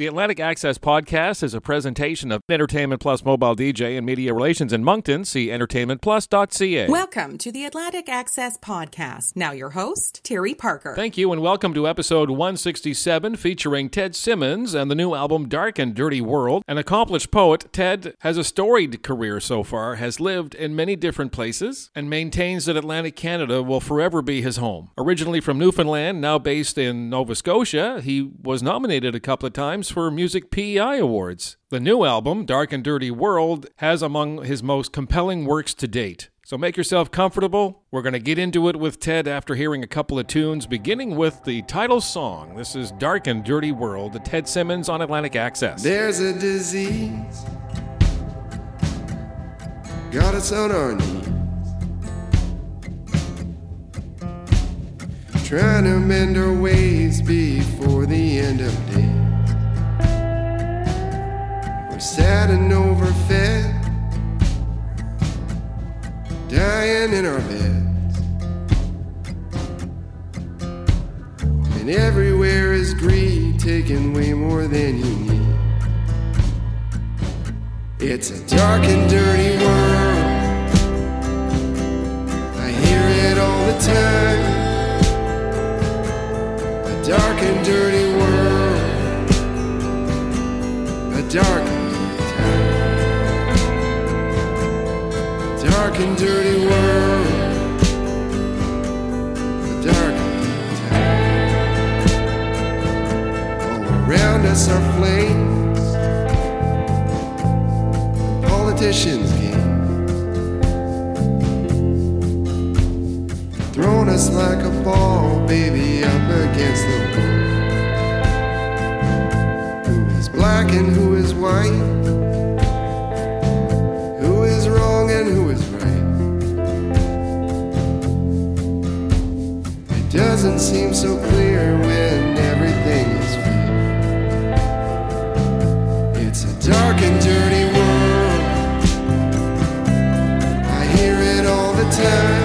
The Atlantic Access Podcast is a presentation of Entertainment Plus Mobile DJ and Media Relations in Moncton. See entertainmentplus.ca. Welcome to the Atlantic Access Podcast. Now, your host, Terry Parker. Thank you, and welcome to episode 167 featuring Ted Simmons and the new album Dark and Dirty World. An accomplished poet, Ted has a storied career so far, has lived in many different places, and maintains that Atlantic Canada will forever be his home. Originally from Newfoundland, now based in Nova Scotia, he was nominated a couple of times for Music PEI Awards. The new album, Dark and Dirty World, has among his most compelling works to date. So make yourself comfortable. We're going to get into it with Ted after hearing a couple of tunes, beginning with the title song. This is Dark and Dirty World, the Ted Simmons on Atlantic Access. There's a disease got us on our knees, trying to mend our ways before the end of days. Sad and overfed, dying in our beds, and everywhere is greed taking way more than you need. It's a dark and dirty world. I hear it all the time. A dark and dirty world. A dark us are flames politicians' game. Thrown us like a ball, baby, up against the wall. Who is black and who is white? Who is wrong and who is right? It doesn't seem so clear when dark and dirty world. I hear it all the time.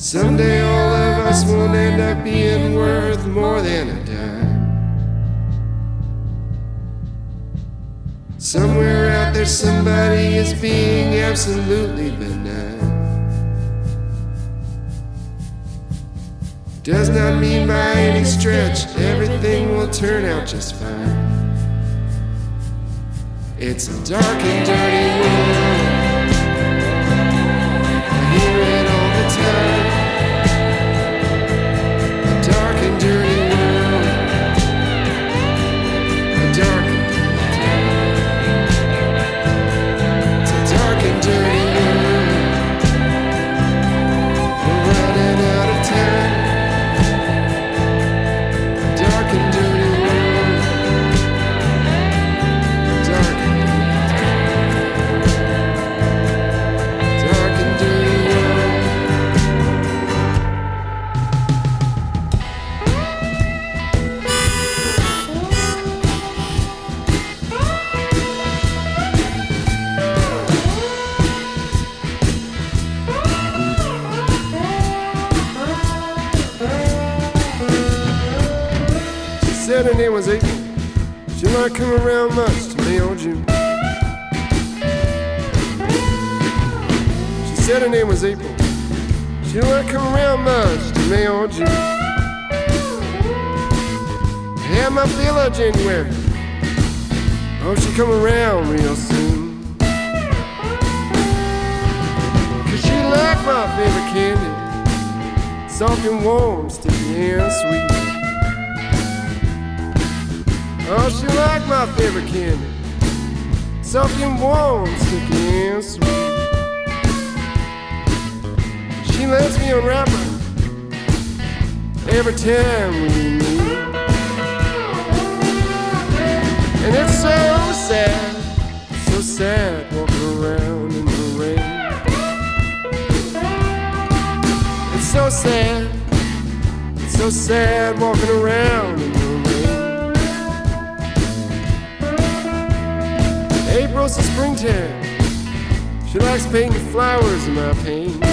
Someday all of us will end up being worth more than a dime. Somewhere out there, somebody is being absolutely benign. Does not mean by any stretch everything will turn out just fine. It's a dark and dirty world. I hear it all the time. Dirty said her name was April. She not come around much to May or June. She said her name was April. She not come around much to May or June. I Had my feel of January. Oh, she come around real soon. Cause she like my favorite candy. Soft and warm, sticky and sweet. Oh, she like my favorite candy. And warm, sticky and sweet. She lets me unwrap her every time we meet. And it's so sad, so sad walking around in the rain. It's so sad, it's so sad walking around Springtime. She likes painting flowers in my paint.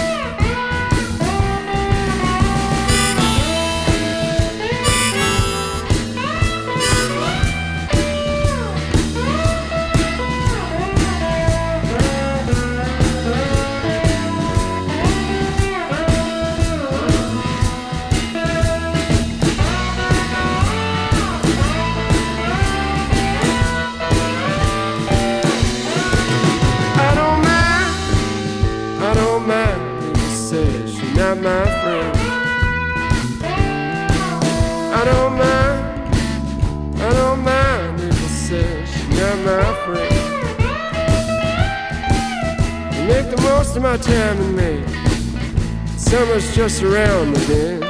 My time in May. Summer's just around the bend.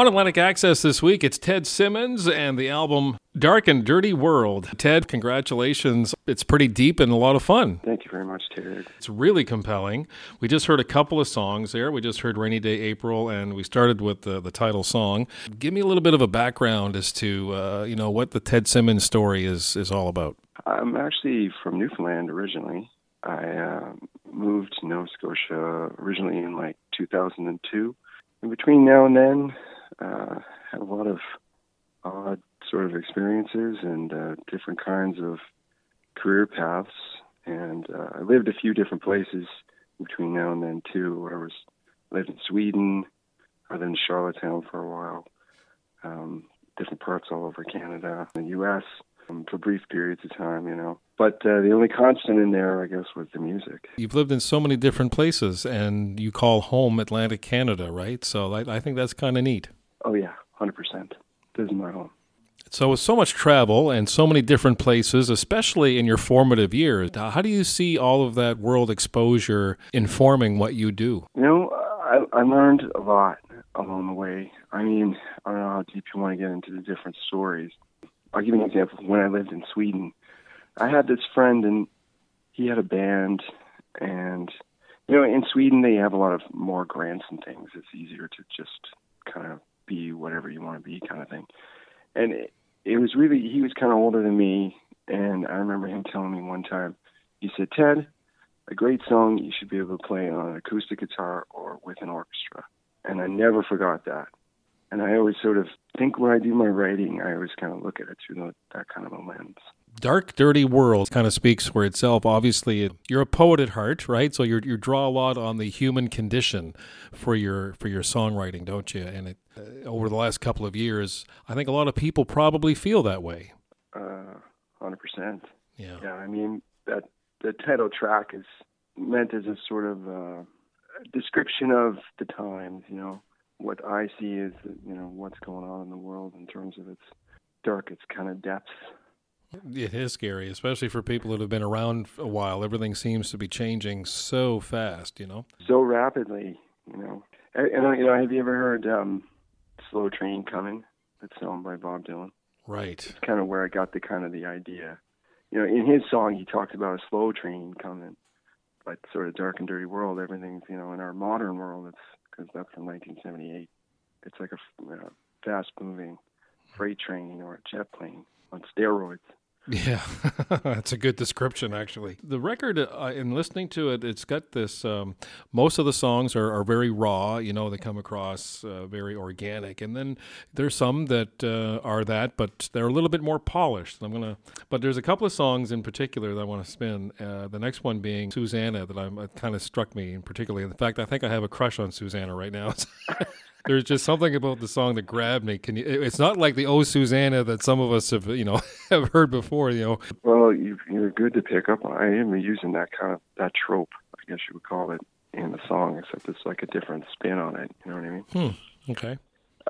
On Atlantic Access this week, it's Ted Simmons and the album Dark and Dirty World. Ted, congratulations. It's pretty deep and a lot of fun. Thank you very much, Ted. It's really compelling. We just heard a couple of songs there. We just heard Rainy Day April, and we started with the, the title song. Give me a little bit of a background as to uh, you know what the Ted Simmons story is is all about. I'm actually from Newfoundland originally. I uh, moved to Nova Scotia originally in like 2002. In between now and then, uh, had a lot of odd sort of experiences and uh, different kinds of career paths. And uh, I lived a few different places between now and then too. I was lived in Sweden, I lived in Charlottetown for a while, um, different parts all over Canada, the U.S. Um, for brief periods of time, you know. But uh, the only constant in there, I guess, was the music. You've lived in so many different places, and you call home Atlantic Canada, right? So I, I think that's kind of neat. Oh yeah, hundred percent. This is my home. So, with so much travel and so many different places, especially in your formative years, how do you see all of that world exposure informing what you do? You know, I, I learned a lot along the way. I mean, I don't know how deep you want to get into the different stories. I'll give you an example. When I lived in Sweden, I had this friend, and he had a band, and you know, in Sweden they have a lot of more grants and things. It's easier to just kind of be whatever you want to be, kind of thing. And it, it was really he was kind of older than me, and I remember him telling me one time, he said, "Ted, a great song you should be able to play on an acoustic guitar or with an orchestra." And I never forgot that. And I always sort of think when I do my writing, I always kind of look at it through that kind of a lens. Dark Dirty World kind of speaks for itself. Obviously, you're a poet at heart, right? So you you draw a lot on the human condition for your for your songwriting, don't you? And it, uh, over the last couple of years, I think a lot of people probably feel that way. Uh, hundred percent. Yeah. Yeah. I mean that the title track is meant as a sort of uh, description of the times. You know, what I see is you know what's going on in the world in terms of its dark, its kind of depths. It is scary, especially for people that have been around a while. Everything seems to be changing so fast, you know. So rapidly, you know. And, and you know, have you ever heard um, "Slow Train Coming"? That song by Bob Dylan. Right. It's kind of where I got the kind of the idea. You know, in his song, he talked about a slow train coming, but sort of dark and dirty world. Everything's you know in our modern world. It's because that's from 1978. It's like a you know, fast-moving freight train or a jet plane on steroids. Yeah, that's a good description, actually. The record, uh, in listening to it, it's got this. Um, most of the songs are, are very raw. You know, they come across uh, very organic, and then there's some that uh, are that, but they're a little bit more polished. I'm gonna, but there's a couple of songs in particular that I want to spin. Uh, the next one being Susanna, that I'm kind of struck me in particularly. In fact, I think I have a crush on Susanna right now. there's just something about the song that grabbed me. Can you? It's not like the "Oh Susanna" that some of us have, you know, have heard before. You know. Well, you, you're good to pick up on. I am using that kind of that trope, I guess you would call it, in the song, except it's like a different spin on it. You know what I mean? Hmm. Okay.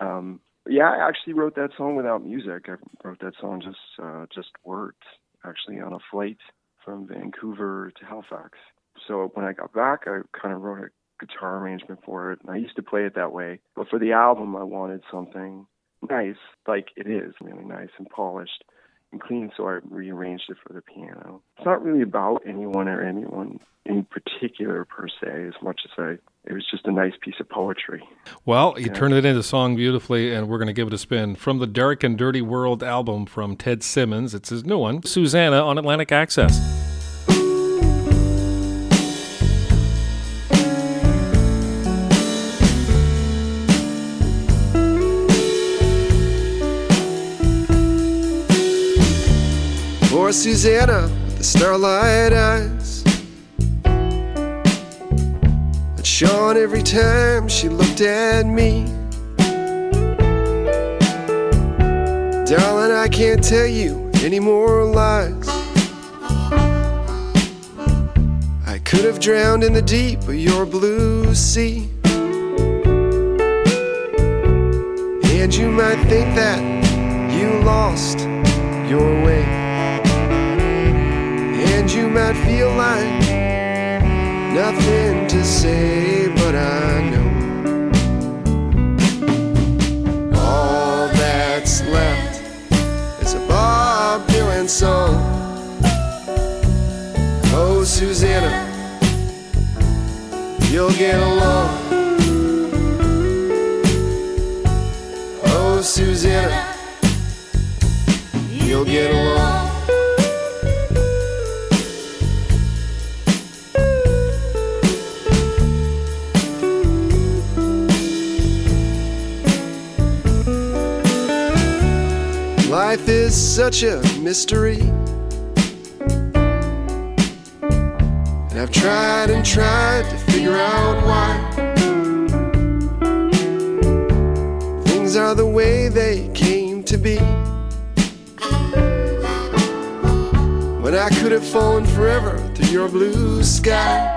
Um, yeah, I actually wrote that song without music. I wrote that song just uh, just words, actually, on a flight from Vancouver to Halifax. So when I got back, I kind of wrote a guitar arrangement for it. And I used to play it that way. But for the album, I wanted something nice, like it is, really nice and polished and clean. So I rearranged it for the piano. It's not really about anyone or anyone in particular per se, as much as I. It was just a nice piece of poetry. Well, you yeah. turned it into a song beautifully, and we're going to give it a spin. From the Dark and Dirty World album from Ted Simmons, it's his new one, Susanna on Atlantic Access. Poor Susanna with the starlight eyes that shone every time she looked at me. Darling, I can't tell you any more lies. I could have drowned in the deep of your blue sea. And you might think that you lost your way you might feel like nothing to say, but I know all that's left is a Bob Dylan song. Oh, Susanna, you'll get along. Oh, Susanna, you'll get along. Life is such a mystery. And I've tried and tried to figure out why things are the way they came to be. When I could have fallen forever to your blue sky.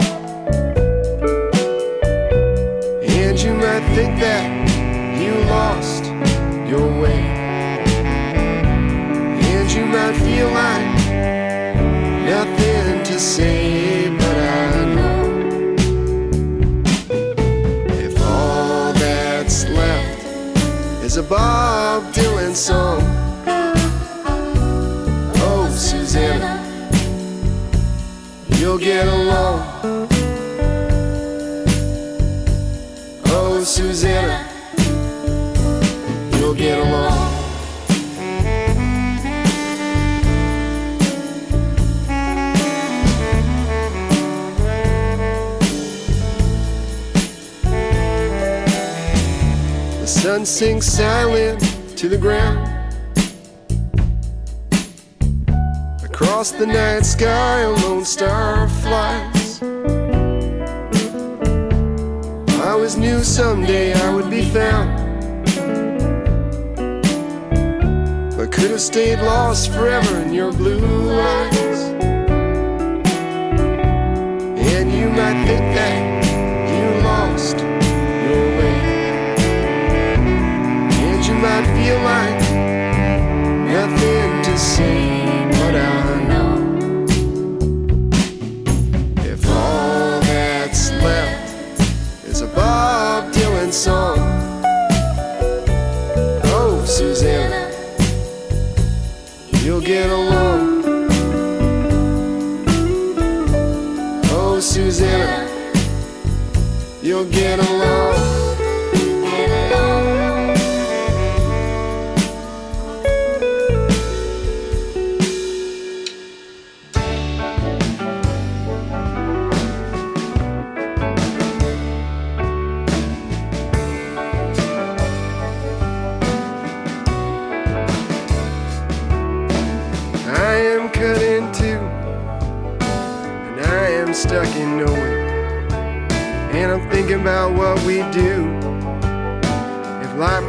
And you might think that you lost your way. Might feel like nothing to say, but I know if all that's left is a Bob Dylan song. Oh, Susanna, you'll get along. Sun sinks silent to the ground. Across the night sky, a lone star flies. I always knew someday I would be found. But could have stayed lost forever in your blue eyes. And you might think that you lost might feel like nothing to say, but I know if all that's left is a Bob Dylan song. Oh, Susanna, you'll get along. Oh, Susanna, you'll get along.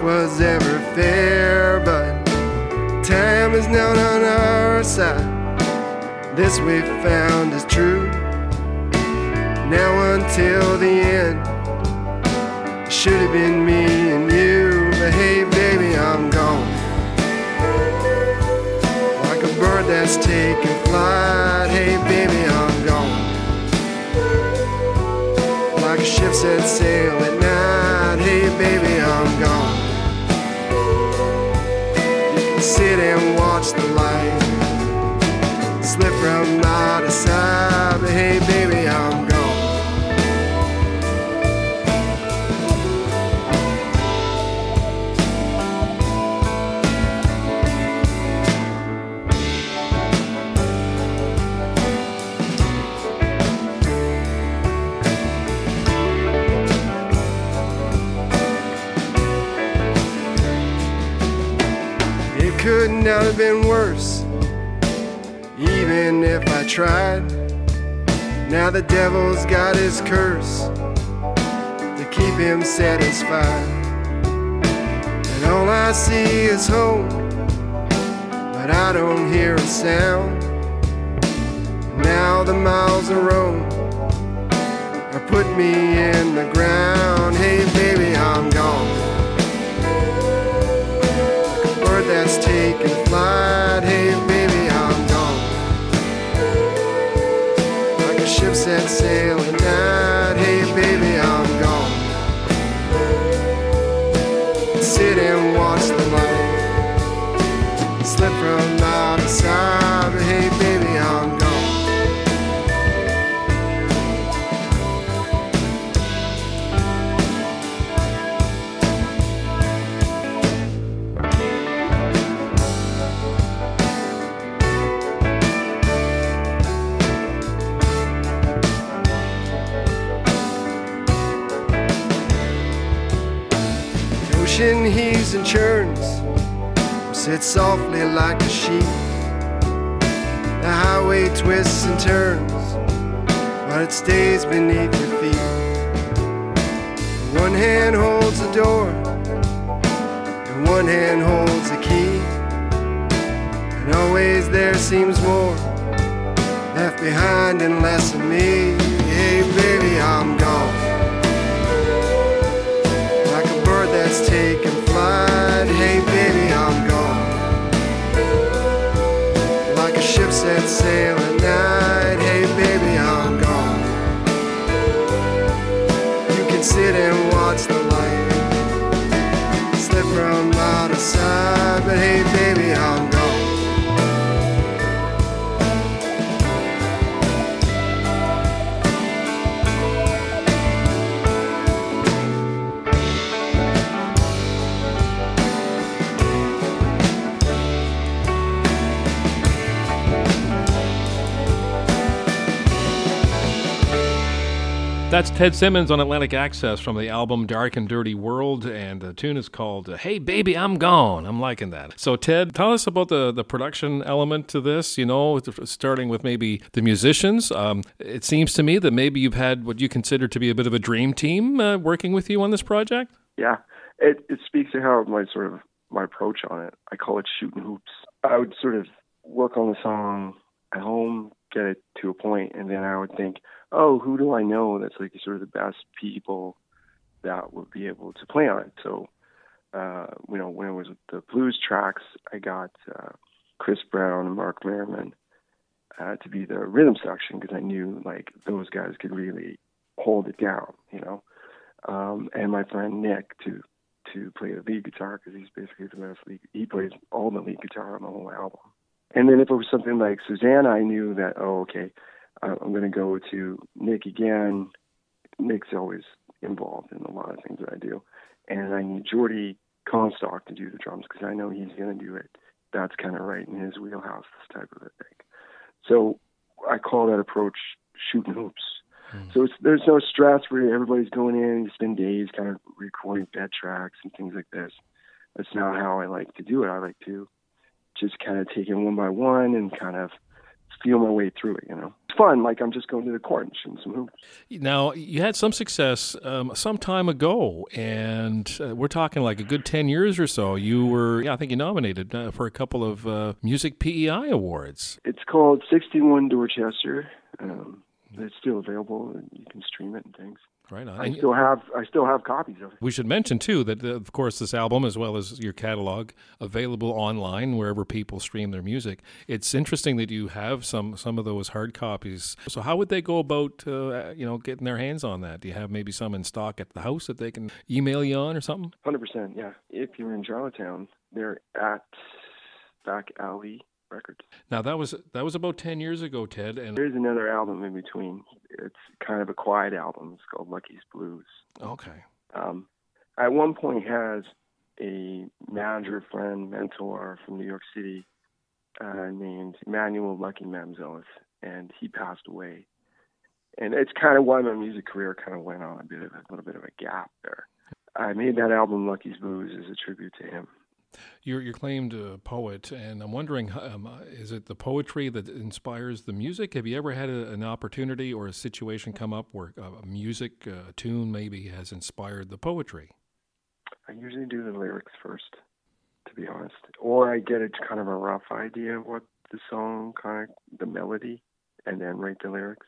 Was ever fair. But time is not on our side. This we found is true. Now until the end, should have been me and you. But hey, baby, I'm gone like a bird that's taking flight. Hey, baby, I'm gone. Like a ship set sail at night. Hey, baby, I'm gone. Sit and watch the light slip from out of sight. But hey, baby, It could not have been worse, even if I tried. Now the devil's got his curse to keep him satisfied. And all I see is home, but I don't hear a sound. Now the miles of roam are put me in the ground. Hey, baby, I'm gone that's taking flight. Hey, baby, I'm gone. Like a ship set sail at night. Hey, baby, I'm gone. Sit and watch the light slip from out of sight. Churns, sits softly like a sheep. The highway twists and turns, but it stays beneath your feet. One hand holds the door, and one hand holds the key. And always there seems more left behind and less of me. Hey, baby, I'm gone. Like a bird that's taken flight. Hey, baby, I'm gone. Like a ship set sail at night. Hey, baby, I'm gone. You can sit and watch the light slip from out of sight. But hey, baby, I'm gone. That's Ted Simmons on Atlantic Access from the album Dark and Dirty World, and the tune is called uh, Hey Baby, I'm Gone. I'm liking that. So, Ted, tell us about the, the production element to this, you know, starting with maybe the musicians. Um, it seems to me that maybe you've had what you consider to be a bit of a dream team uh, working with you on this project. Yeah, it, it speaks to how my sort of my approach on it. I call it shooting hoops. I would sort of work on the song at home, get it to a point, and then I would think, oh, who do I know that's like sort of the best people that would be able to play on it? So, uh, you know, when it was the blues tracks, I got uh, Chris Brown and Mark Merriman uh, to be the rhythm section because I knew like those guys could really hold it down, you know. Um, and my friend Nick to to play the lead guitar because he's basically the best lead. He plays all the lead guitar on the whole album. And then if it was something like Susanna, I knew that oh okay, I'm going to go to Nick again. Nick's always involved in a lot of things that I do, and I need Jordy Comstock to do the drums because I know he's going to do it. That's kind of right in his wheelhouse, this type of a thing. So I call that approach shooting hoops. Mm. So there's no stress where everybody's going in. You spend days kind of recording bed tracks and things like this. That's not how I like to do it. I like to just kind of take it one by one and kind of feel my way through it. You know, it's fun. Like I'm just going to the court and shooting some hoops. Now you had some success um, some time ago, and uh, we're talking like a good ten years or so. You were, yeah, I think you nominated uh, for a couple of uh, music PEI awards. It's called 61 Dorchester. Um, it's still available, and you can stream it and things. Right on. I still have I still have copies of it. We should mention too that uh, of course this album as well as your catalog available online wherever people stream their music. It's interesting that you have some some of those hard copies. So how would they go about uh, you know getting their hands on that? Do you have maybe some in stock at the house that they can email you on or something? Hundred percent, yeah. If you're in Charlottetown, they're at Back Alley Records. Now that was that was about ten years ago, Ted. And there's another album in between. It's kind of a quiet album. It's called Lucky's Blues. Okay. Um, at one point, has a manager friend, mentor from New York City, uh, named Manuel Lucky Mamzelis, and he passed away. And it's kind of why my music career kind of went on a bit of a little bit of a gap there. I made that album Lucky's Blues as a tribute to him. You're, you're claimed a poet, and I'm wondering, um, is it the poetry that inspires the music? Have you ever had a, an opportunity or a situation come up where a music, a tune maybe, has inspired the poetry? I usually do the lyrics first, to be honest, or I get a kind of a rough idea of what the song kind of the melody, and then write the lyrics.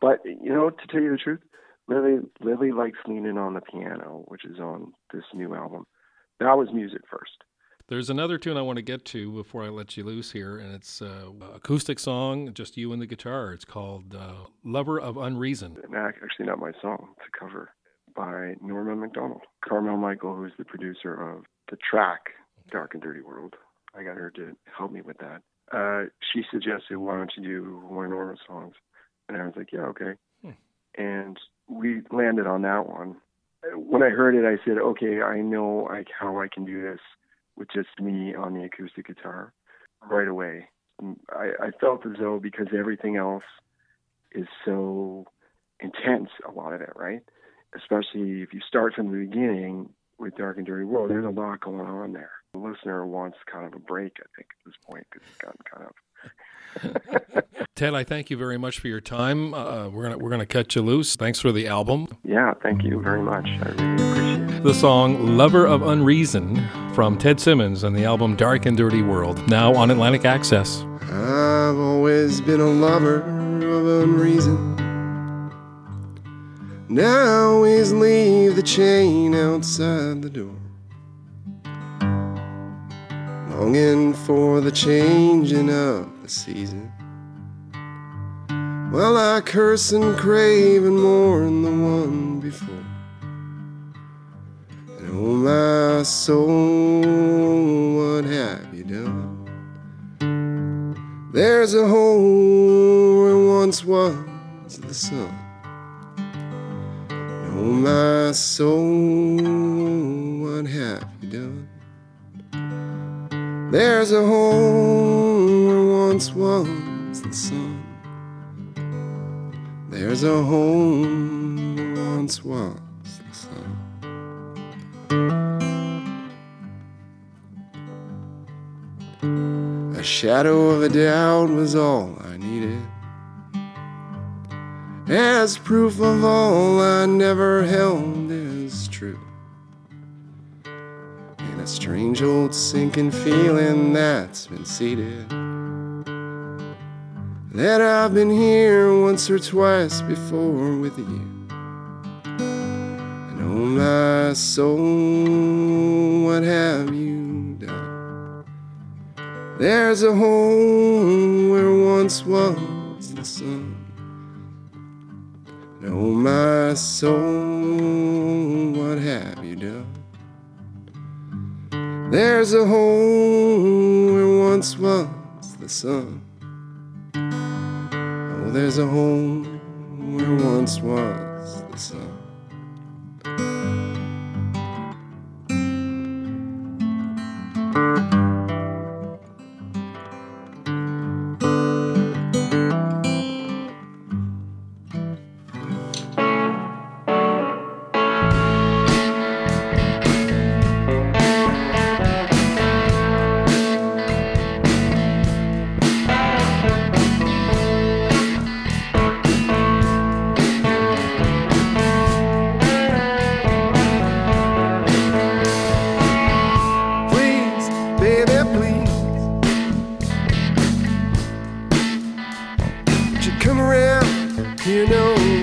But you know, to tell you the truth, Lily Lily likes leaning on the piano, which is on this new album. That was music first. There's another tune I want to get to before I let you loose here, and it's uh, acoustic song, just you and the guitar. It's called uh, "Lover of Unreason." Actually, not my song. It's a cover by Norma Macdonald. Carmel Mikol, who's the producer of the track "Dark and Dirty World," I got her to help me with that. Uh, she suggested, "Why don't you do one of Norma's songs?" And I was like, "Yeah, okay." Hmm. And we landed on that one. When I heard it, I said, "Okay, I know like how I can do this." With just me on the acoustic guitar right away. I, I felt as though because everything else is so intense, a lot of it, right? Especially if you start from the beginning with Dark and Dirty World, there's a lot going on there. The listener wants kind of a break, I think, at this point, because it's gotten kind of Ted, I thank you very much for your time. Uh, we're gonna we're gonna cut you loose. Thanks for the album. Yeah, thank you very much. I really appreciate it. The song "Lover of Unreason" from Ted Simmons and the album "Dark and Dirty World" now on Atlantic Access. I've always been a lover of unreason. Now always leave the chain outside the door. Longing for the changing of the season. While I curse and crave and mourn the one before. My soul, what have you done? There's a hole where once was the sun. Oh, my soul, what have you done? There's a hole where once was the sun. There's a home where once was. A shadow of a doubt was all I needed. As proof of all I never held as true. And a strange old sinking feeling that's been seated. That I've been here once or twice before with you. Oh, my soul, what have you done? There's a home where once was the sun. Oh, my soul, what have you done? There's a home where once was the sun. Oh, there's a home where once was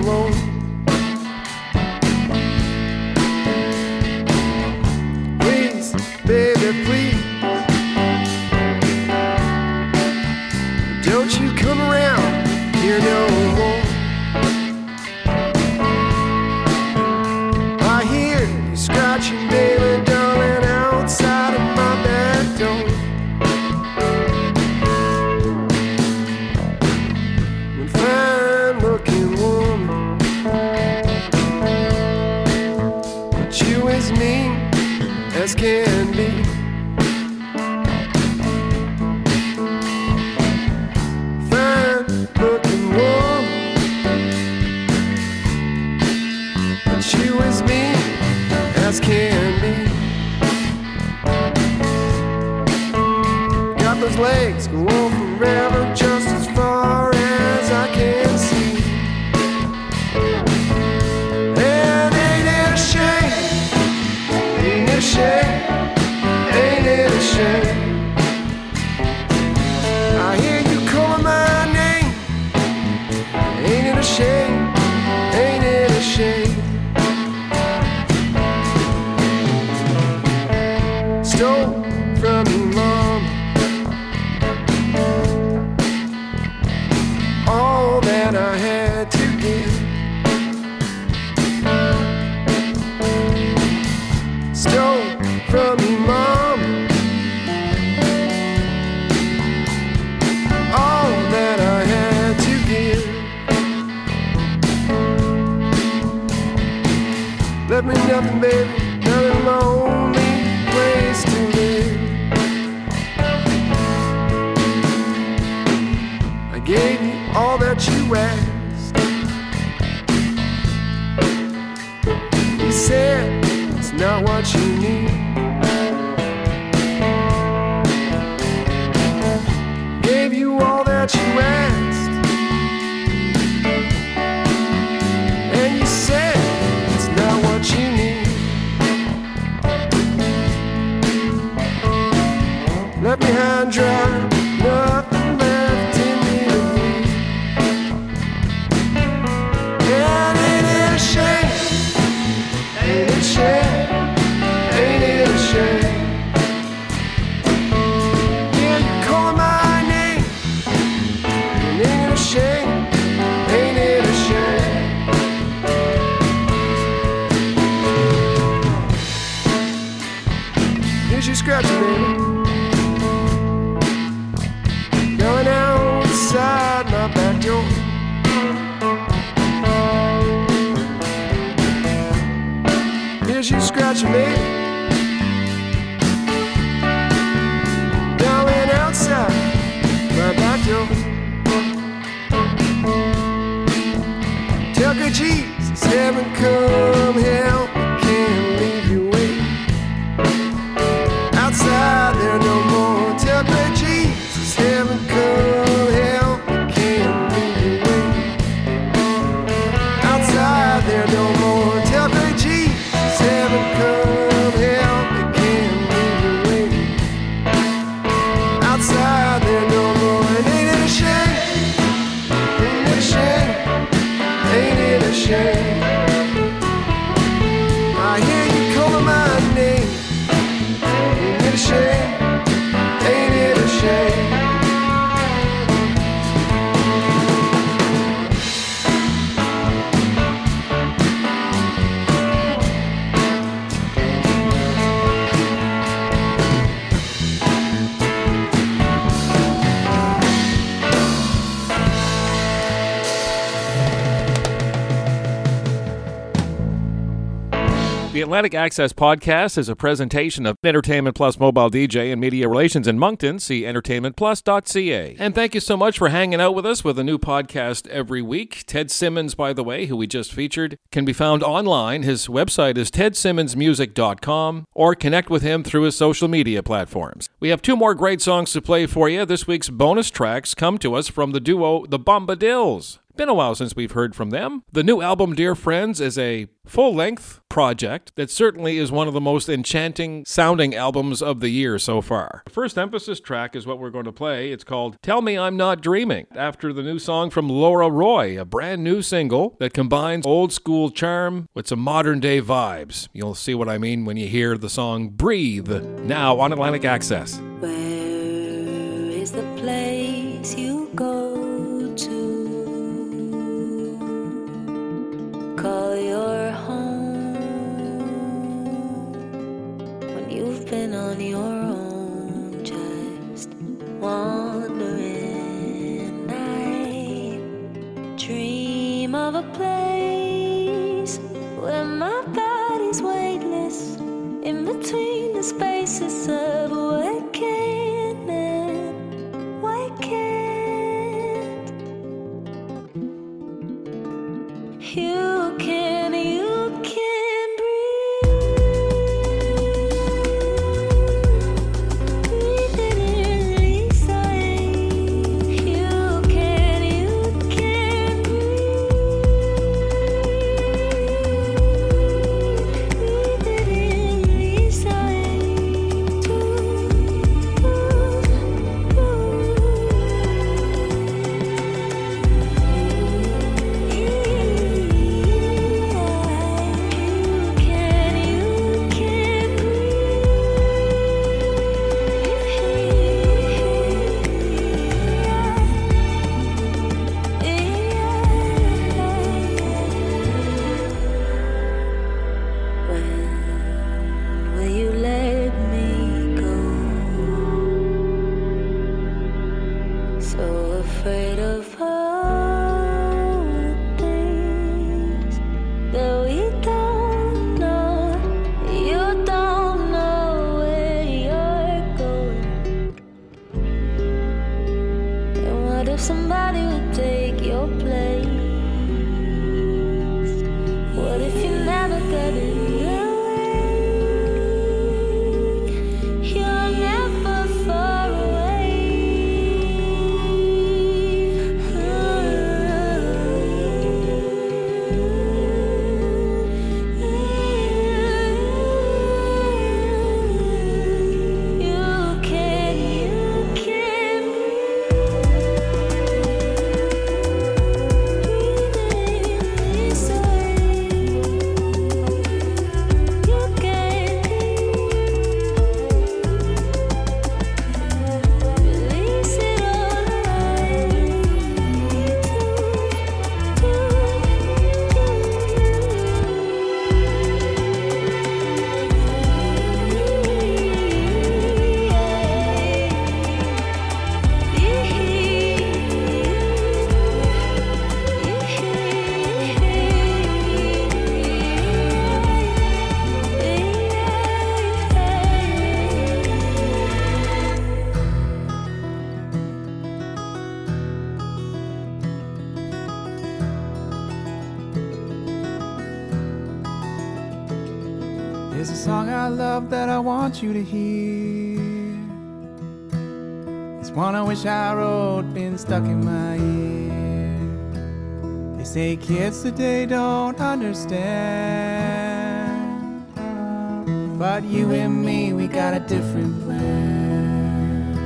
no Atlantic Access Podcast is a presentation of Entertainment Plus Mobile DJ and Media Relations in Moncton. See entertainmentplus.ca. And thank you so much for hanging out with us with a new podcast every week. Ted Simmons, by the way, who we just featured, can be found online. His website is tedsimmonsmusic.com or connect with him through his social media platforms. We have two more great songs to play for you. This week's bonus tracks come to us from the duo The Bombadils. Been a while since we've heard from them. The new album, Dear Friends, is a full length project that certainly is one of the most enchanting sounding albums of the year so far. The first emphasis track is what we're going to play. It's called Tell Me I'm Not Dreaming, after the new song from Laura Roy, a brand new single that combines old school charm with some modern day vibes. You'll see what I mean when you hear the song Breathe, now on Atlantic Access. Where is the place you go Call your home when you've been on your own, just wandering. I dream of a place where my body's weightless in between the spaces of what kids today don't understand. But you and me, we got a different plan.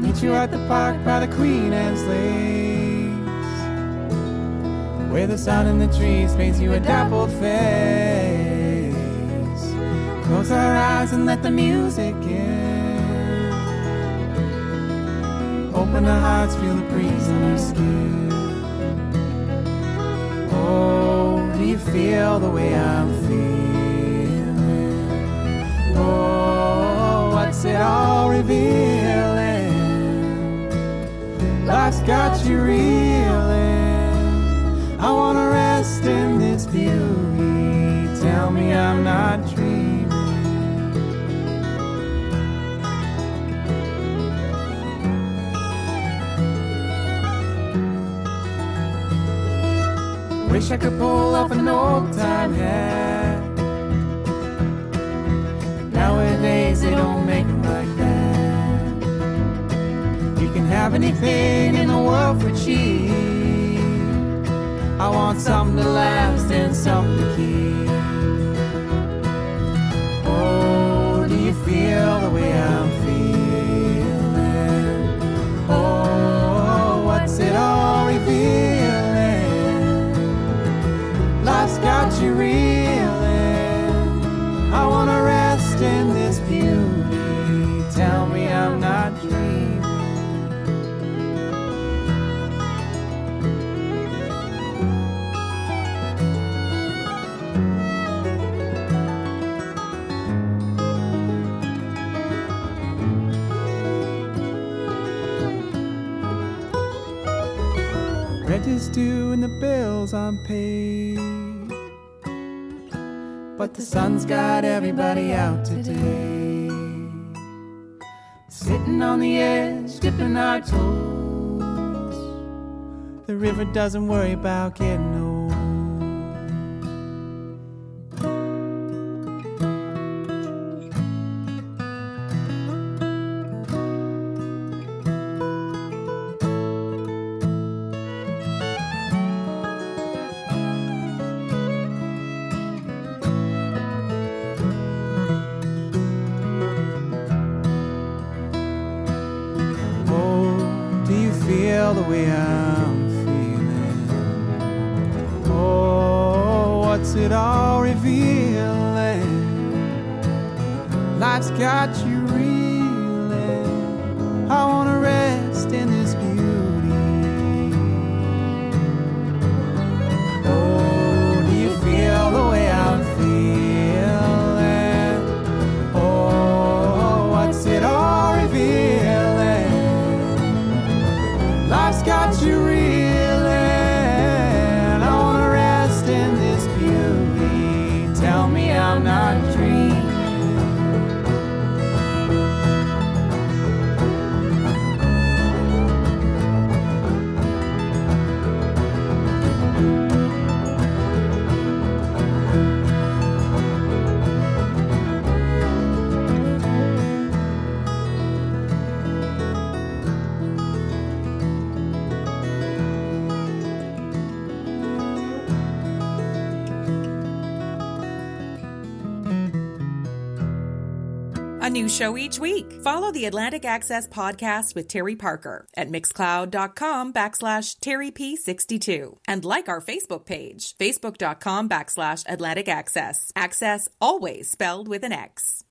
Meet you at the park by the Queen Anne's Lakes. Where the sun in the trees paints you a dappled face. Close our eyes and let the music in. Open our hearts, feel the breeze on our skin. Oh, do you feel the way I'm feeling? Oh, what's it all revealing? Life's got you reeling. I wanna rest in this beauty. Tell me I'm not I could pull off an old time hat. Nowadays they don't make them like that. You can have anything in the world for cheap. I want something to last and something to keep. Oh, do you feel the way I'm you reeling. I wanna rest in this beauty. Tell me I'm not dreaming. Rent is due and the bills unpaid. But the sun's got everybody out today. Sitting on the edge, dipping our toes. The river doesn't worry about getting Life's got you reeling. I wanna show each week. Follow the Atlantic Access podcast with Terry Parker at mixcloud.com backslash terryp62 and like our Facebook page, facebook.com backslash Atlantic Access. Access always spelled with an X.